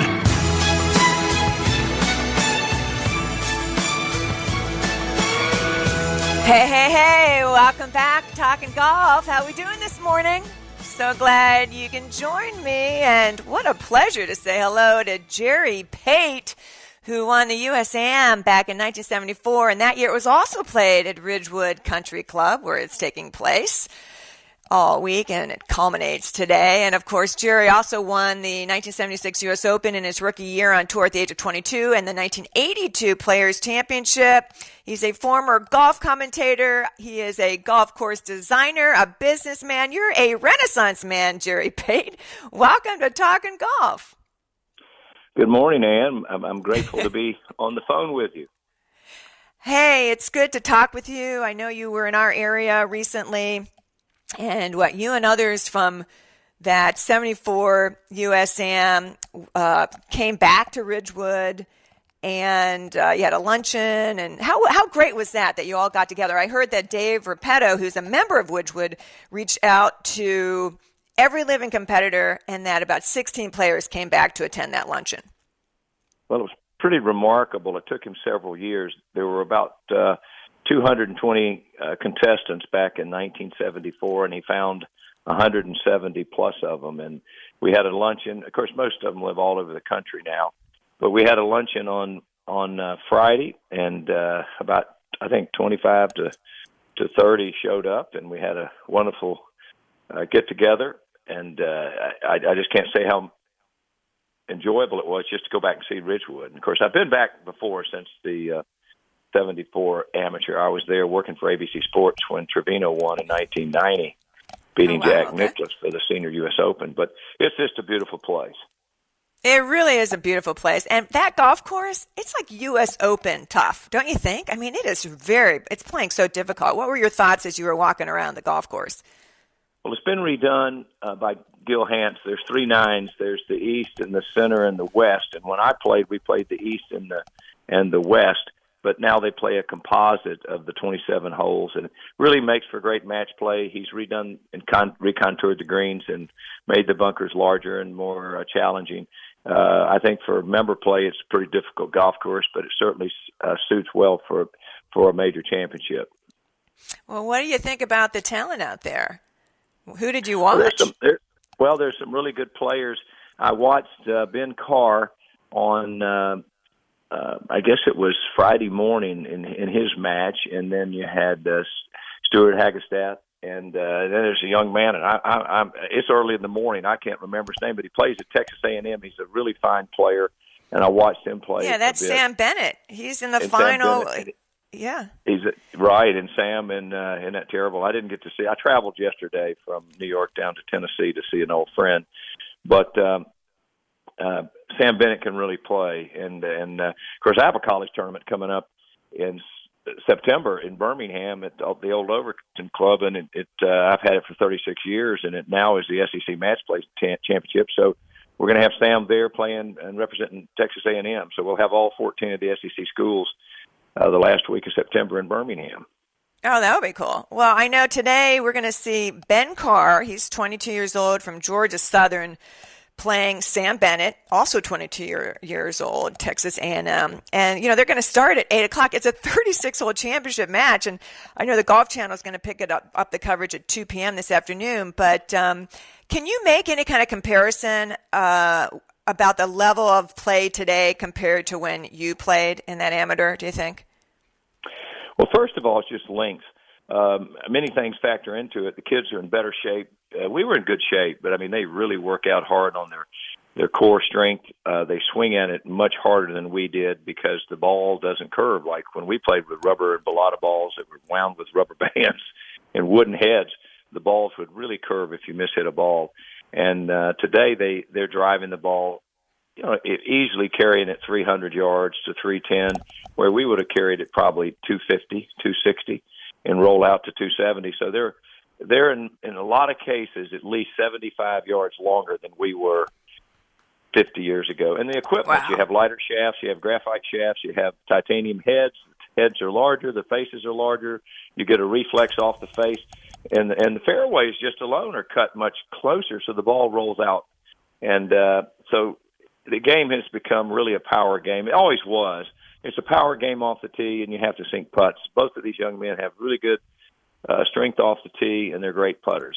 Hey, hey, hey, welcome back. Talking Golf. How we doing this morning? So glad you can join me. And what a pleasure to say hello to Jerry Pate, who won the USAM back in 1974. And that year it was also played at Ridgewood Country Club, where it's taking place all week and it culminates today. And of course, Jerry also won the 1976 U.S. Open in his rookie year on tour at the age of 22 and the 1982 Players Championship. He's a former golf commentator. He is a golf course designer, a businessman. You're a renaissance man, Jerry Pate. [LAUGHS] Welcome to Talking Golf.
Good morning, Ann. I'm, I'm grateful to be [LAUGHS] on the phone with you.
Hey, it's good to talk with you. I know you were in our area recently and what you and others from that 74 USAM uh, came back to Ridgewood and uh, you had a luncheon and how, how great was that that you all got together? I heard that dave repetto who's a member of Ridgewood reached out to every living competitor and that about 16 players came back to attend that luncheon.
Well it was pretty remarkable. It took him several years. There were about uh, 220 uh, contestants back in 1974, and he found 170 plus of them. And we had a luncheon. Of course, most of them live all over the country now, but we had a luncheon on on uh, Friday, and uh, about I think 25 to to 30 showed up, and we had a wonderful uh, get together. And uh, I, I just can't say how enjoyable it was just to go back and see Ridgewood. And of course, I've been back before since the uh, 74 amateur. I was there working for ABC Sports when Trevino won in 1990, beating oh, wow, Jack. Nicklaus for the Senior U.S. Open. But it's just a beautiful place.
It really is a beautiful place. And that golf course, it's like US Open tough, don't you think? I mean, it is very, it's playing so difficult. What were your thoughts as you were walking around the golf course?
Well, it's been redone uh, by Gil Hanse. There's three nines. There's the east and the center and the west. And when I played, we played the east and the and the west but now they play a composite of the 27 holes and it really makes for great match play. He's redone and con- recontoured the greens and made the bunkers larger and more uh, challenging. Uh, I think for member play, it's a pretty difficult golf course, but it certainly uh, suits well for for a major championship.
Well, what do you think about the talent out there? Who did you watch?
Well, there's some, there, well, there's some really good players. I watched uh, Ben Carr on uh, uh, I guess it was Friday morning in in his match, and then you had uh, Stewart Hagestad, and uh, then there's a young man, and I, I, I'm it's early in the morning. I can't remember his name, but he plays at Texas A&M. He's a really fine player, and I watched him play.
Yeah, that's Sam Bennett. He's in the and final. Yeah,
he's right, and Sam and uh, isn't that terrible? I didn't get to see. I traveled yesterday from New York down to Tennessee to see an old friend, but um, uh, Sam Bennett can really play, and and uh, of course I have a college tournament coming up in September in Birmingham at the old Overton Club, and it, it uh, I've had it for 36 years, and it now is the SEC Match Play Championship. So we're going to have Sam there playing and representing Texas A&M. So we'll have all 14 of the SEC schools uh, the last week of September in Birmingham.
Oh, that would be cool. Well, I know today we're going to see Ben Carr. He's 22 years old from Georgia Southern playing Sam Bennett, also 22 year, years old, Texas A&M, and you know they're going to start at eight o'clock. It's a 36 hole championship match, and I know the Golf Channel is going to pick it up up the coverage at 2 p.m. this afternoon. But um, can you make any kind of comparison uh, about the level of play today compared to when you played in that amateur? Do you think?
Well, first of all, it's just length. Um, many things factor into it. The kids are in better shape. Uh, we were in good shape, but I mean, they really work out hard on their their core strength. Uh, they swing at it much harder than we did because the ball doesn't curve. Like when we played with rubber and balata balls that were wound with rubber [LAUGHS] bands and wooden heads, the balls would really curve if you mishit a ball. And uh, today they they're driving the ball, you know, it easily carrying it 300 yards to 310, where we would have carried it probably 250, 260 and roll out to 270. So they're they're in in a lot of cases at least 75 yards longer than we were 50 years ago. And the equipment, wow. you have lighter shafts, you have graphite shafts, you have titanium heads. Heads are larger, the faces are larger. You get a reflex off the face, and and the fairways just alone are cut much closer, so the ball rolls out. And uh, so the game has become really a power game. It always was, it's a power game off the tee, and you have to sink putts. Both of these young men have really good uh, strength off the tee, and they're great putters.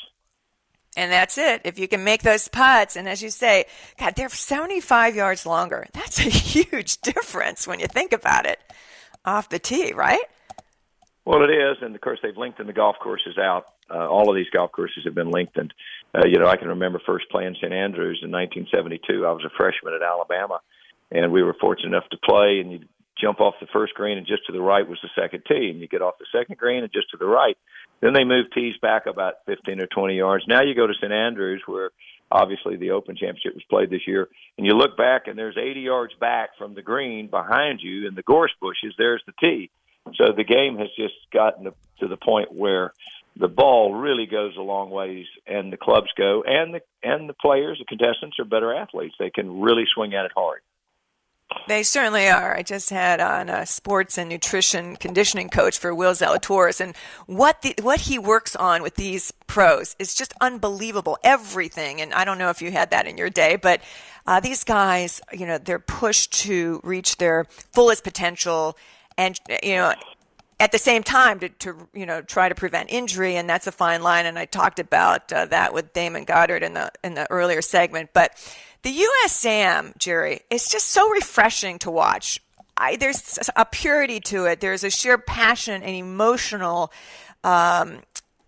And that's it. If you can make those putts, and as you say, God, they're 75 yards longer. That's a [LAUGHS] huge difference when you think about it off the tee, right?
Well, it is, and of course they've lengthened the golf courses out. Uh, all of these golf courses have been lengthened. Uh, you know, I can remember first playing St. Andrews in 1972. I was a freshman at Alabama, and we were fortunate enough to play. And you jump off the first green and just to the right was the second tee, and you get off the second green and just to the right. Then they move tees back about 15 or 20 yards. Now you go to St. Andrews, where obviously the Open Championship was played this year, and you look back and there's 80 yards back from the green behind you in the gorse bushes. There's the tee. So the game has just gotten to the point where the ball really goes a long ways, and the clubs go, and the and the players, the contestants, are better athletes. They can really swing at it hard.
They certainly are. I just had on a sports and nutrition conditioning coach for Will Zalatoris, and what the, what he works on with these pros is just unbelievable. Everything, and I don't know if you had that in your day, but uh, these guys, you know, they're pushed to reach their fullest potential, and you know, at the same time to, to you know try to prevent injury, and that's a fine line. And I talked about uh, that with Damon Goddard in the in the earlier segment, but the USAM, Jerry, is just so refreshing to watch. I, there's a purity to it. There's a sheer passion and emotional, um,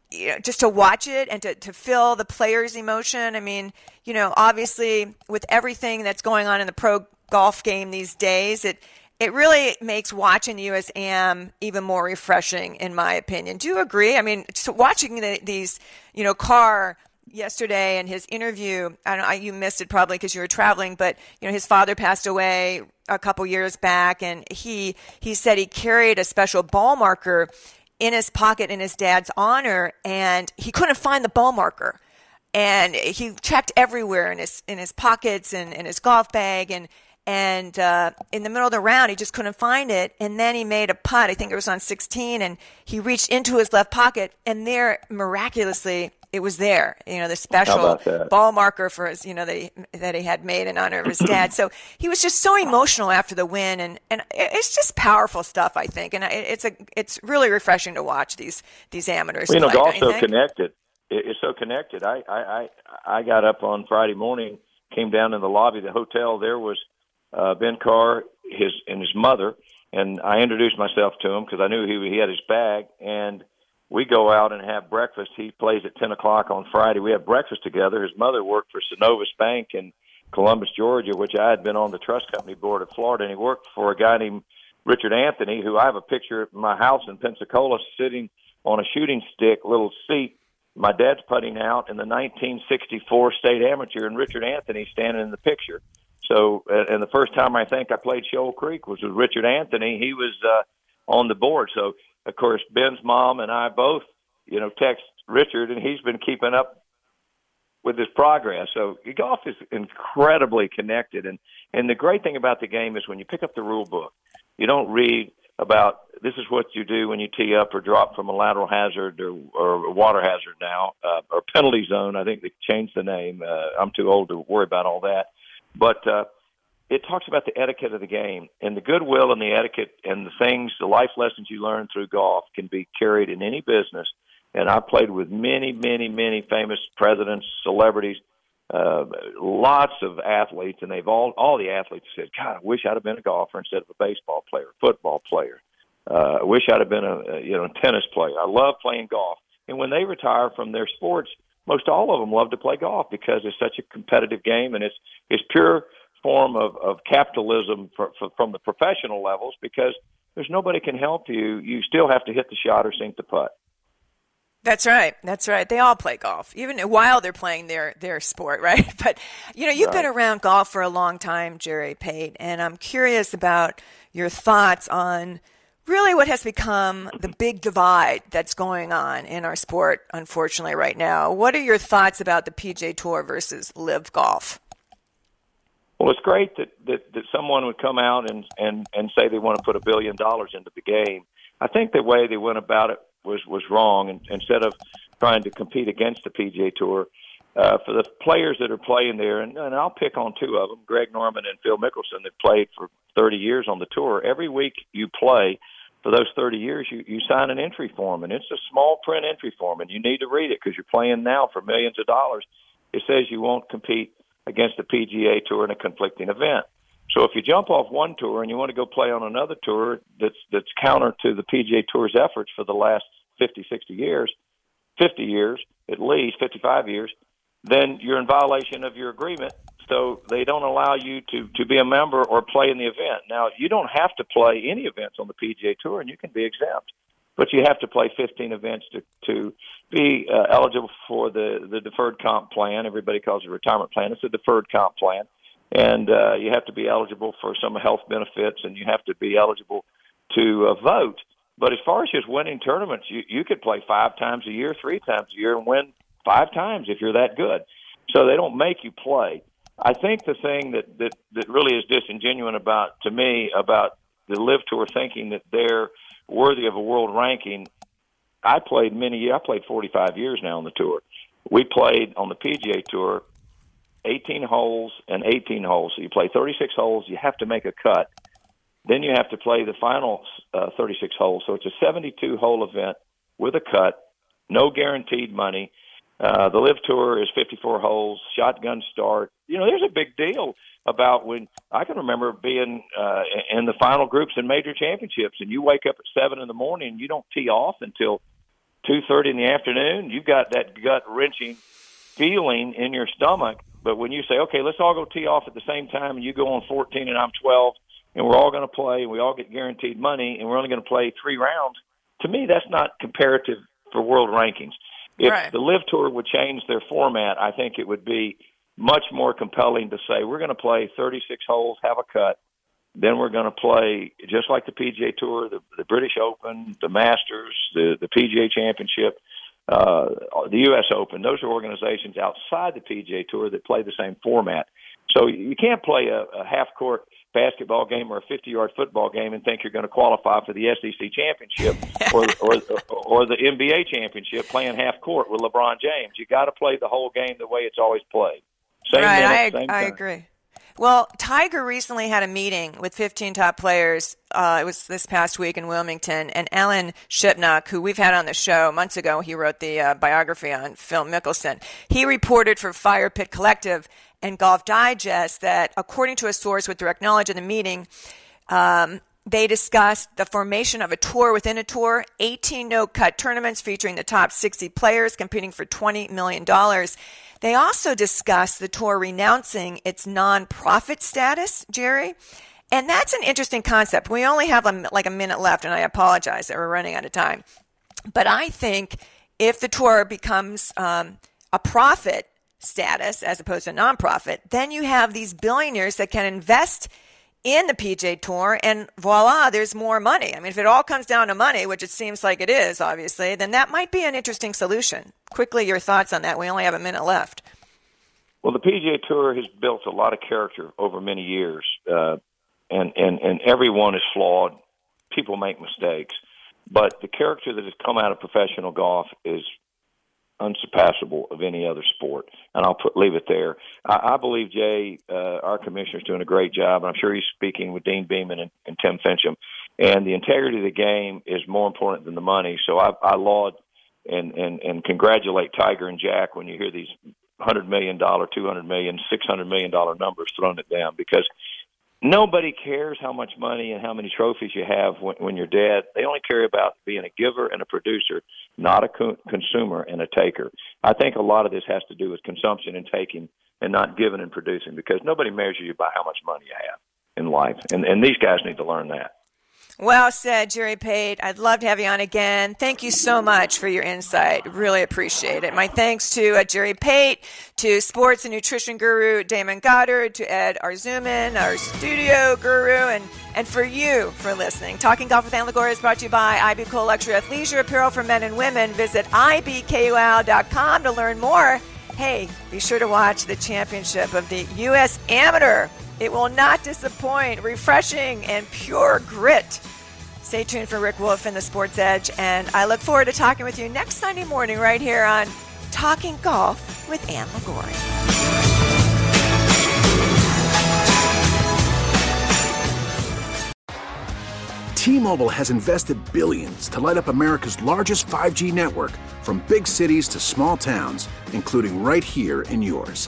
you know, just to watch it and to, to feel the players' emotion. I mean, you know, obviously with everything that's going on in the pro golf game these days, it it really makes watching the USAM even more refreshing, in my opinion. Do you agree? I mean, watching the, these, you know, car yesterday in his interview. I don't know, you missed it probably because you were traveling, but you know his father passed away a couple years back, and he he said he carried a special ball marker in his pocket in his dad's honor, and he couldn't find the ball marker, and he checked everywhere in his in his pockets and in his golf bag and. And uh, in the middle of the round, he just couldn't find it. And then he made a putt. I think it was on 16, and he reached into his left pocket, and there, miraculously, it was there. You know, the special ball marker for his, you know, that he, that he had made in honor of his dad. So he was just so emotional after the win, and and it's just powerful stuff, I think. And it's a it's really refreshing to watch these these amateurs.
Well, you know,
play,
golf's so connected. It's so connected. I I I I got up on Friday morning, came down in the lobby of the hotel. There was uh, Ben Carr, his and his mother, and I introduced myself to him because I knew he he had his bag and we go out and have breakfast. He plays at 10 o'clock on Friday. We have breakfast together. His mother worked for Synovus Bank in Columbus, Georgia, which I had been on the trust company board of Florida, and he worked for a guy named Richard Anthony, who I have a picture at my house in Pensacola sitting on a shooting stick little seat. My dad's putting out in the 1964 state amateur, and Richard Anthony standing in the picture. So, and the first time I think I played Shoal Creek was with Richard Anthony. He was uh, on the board. So of course, Ben's mom and I both, you know, text Richard, and he's been keeping up with his progress. So golf is incredibly connected, and and the great thing about the game is when you pick up the rule book, you don't read about this is what you do when you tee up or drop from a lateral hazard or, or water hazard now, uh, or penalty zone. I think they changed the name. Uh, I'm too old to worry about all that. But uh, it talks about the etiquette of the game and the goodwill and the etiquette and the things, the life lessons you learn through golf can be carried in any business. And I played with many, many, many famous presidents, celebrities, uh, lots of athletes, and they've all all the athletes said, "God, I wish I'd have been a golfer instead of a baseball player, football player. Uh, I wish I'd have been a, you know tennis player. I love playing golf." And when they retire from their sports, most all of them love to play golf because it's such a competitive game and it's it's pure form of, of capitalism for, for, from the professional levels because there's nobody can help you. You still have to hit the shot or sink the putt.
That's right. That's right. They all play golf, even while they're playing their their sport, [LAUGHS] right? But you know, you've right. been around golf for a long time, Jerry Pate, and I'm curious about your thoughts on really what has become the big divide that's going on in our sport, unfortunately, right now. What are your thoughts about the PGA Tour versus LIV Golf?
Well, it's great that, that, that someone would come out and, and, and say they want to put a billion dollars into the game. I think the way they went about it was, was wrong. And instead of trying to compete against the PGA Tour, uh, for the players that are playing there, and, and I'll pick on two of them, Greg Norman and Phil Mickelson, that played for 30 years on the tour. Every week you play for those 30 years, you, you sign an entry form, and it's a small print entry form, and you need to read it because you're playing now for millions of dollars. It says you won't compete against the PGA Tour in a conflicting event. So if you jump off one tour and you want to go play on another tour that's that's counter to the PGA Tour's efforts for the last 50, 60 years, 50 years at least, 55 years, then you're in violation of your agreement. So they don't allow you to to be a member or play in the event. Now you don't have to play any events on the PGA Tour, and you can be exempt but you have to play 15 events to to be uh, eligible for the the deferred comp plan. Everybody calls it a retirement plan. It's a deferred comp plan, and uh, you have to be eligible for some health benefits, and you have to be eligible to uh, vote. But as far as just winning tournaments, you you could play five times a year, three times a year, and win five times if you're that good. So they don't make you play. I think the thing that that that really is disingenuous about to me about the LIV tour thinking that they're worthy of a world ranking. I played many. I played 45 years now on the tour. We played on the PGA Tour 18 holes and 18 holes. So you play 36 holes. You have to make a cut. Then you have to play the final uh, 36 holes. So it's a 72 hole event with a cut, no guaranteed money. Uh, the LIV Tour is 54 holes, shotgun start. You know, there's a big deal about when I can remember being uh, in the final groups in major championships, and you wake up at seven in the morning and you don't tee off until two thirty in the afternoon. You've got that gut wrenching feeling in your stomach. But when you say, okay, let's all go tee off at the same time, and you go on 14 and I'm 12, and we're all going to play, and we all get guaranteed money, and we're only going to play three rounds. To me, that's not comparative for world rankings. If
right.
the LIV Tour would change their format, I think it would be much more compelling to say we're going to play 36 holes, have a cut. Then we're going to play just like the PGA Tour, the, the British Open, the Masters, the, the PGA Championship, uh, the U.S. Open. Those are organizations outside the PGA Tour that play the same format. So you can't play a, a half court basketball game or a 50 yard football game and think you're going to qualify for the SEC championship or, [LAUGHS] or, or the NBA championship playing half court with LeBron James. You got to play the whole game the way it's always played. Same
right,
minute,
I,
same
I
time.
agree. Well, Tiger recently had a meeting with 15 top players. Uh, it was this past week in Wilmington, and Alan Shipnuck, who we've had on the show months ago, he wrote the uh, biography on Phil Mickelson. He reported for Fire Pit Collective and Golf Digest that, according to a source with direct knowledge of the meeting, um, they discussed the formation of a tour within a tour, 18 no cut tournaments featuring the top 60 players competing for $20 million. They also discussed the tour renouncing its non-profit status, Jerry. And that's an interesting concept. We only have a, like a minute left, and I apologize that we're running out of time. But I think if the tour becomes um, a profit status as opposed to nonprofit, then you have these billionaires that can invest in the PGA Tour, and voila, there's more money. I mean, if it all comes down to money, which it seems like it is, obviously, then that might be an interesting solution. Quickly, your thoughts on that. We only have a minute left.
Well, the PGA Tour has built a lot of character over many years, uh, and, and, and everyone is flawed. people make mistakes, but the character that has come out of professional golf is unsurpassable of any other sport. And I'll put leave it there. I, I believe Jay, uh, our is doing a great job. And I'm sure he's speaking with Deane Beman and, and Tim Finchem. And the integrity of the game is more important than the money. So I, I laud and, and and congratulate Tiger and Jack when you hear these hundred million dollar, two hundred million, six hundred million dollar numbers thrown at them because nobody cares how much money and how many trophies you have when, when you're dead. They only care about being a giver and a producer, not a co- consumer and a taker. I think a lot of this has to do with consumption and taking and not giving and producing because nobody measures you by how much money you have in life. And, and these guys need to learn that.
Well said, Jerry Pate. I'd love to have you on again. Thank you so much for your insight. Really appreciate it. My thanks to uh, Jerry Pate, to sports and nutrition guru Damon Goddard, to Ed Arzuman, our studio guru, and, and for you for listening. Talking Golf with Ann Liguori is brought to you by IB Luxury Athleisure Apparel for men and women. Visit ibkul.com to learn more. Hey, be sure to watch the championship of the U.S. Amateur it will not disappoint. Refreshing and pure grit. Stay tuned for Rick Wolff and the Sports Edge, and I look forward to talking with you next Sunday morning right here on Talking Golf with Ann Liguori.
T-Mobile has invested billions to light up America's largest 5G network from big cities to small towns, including right here in yours.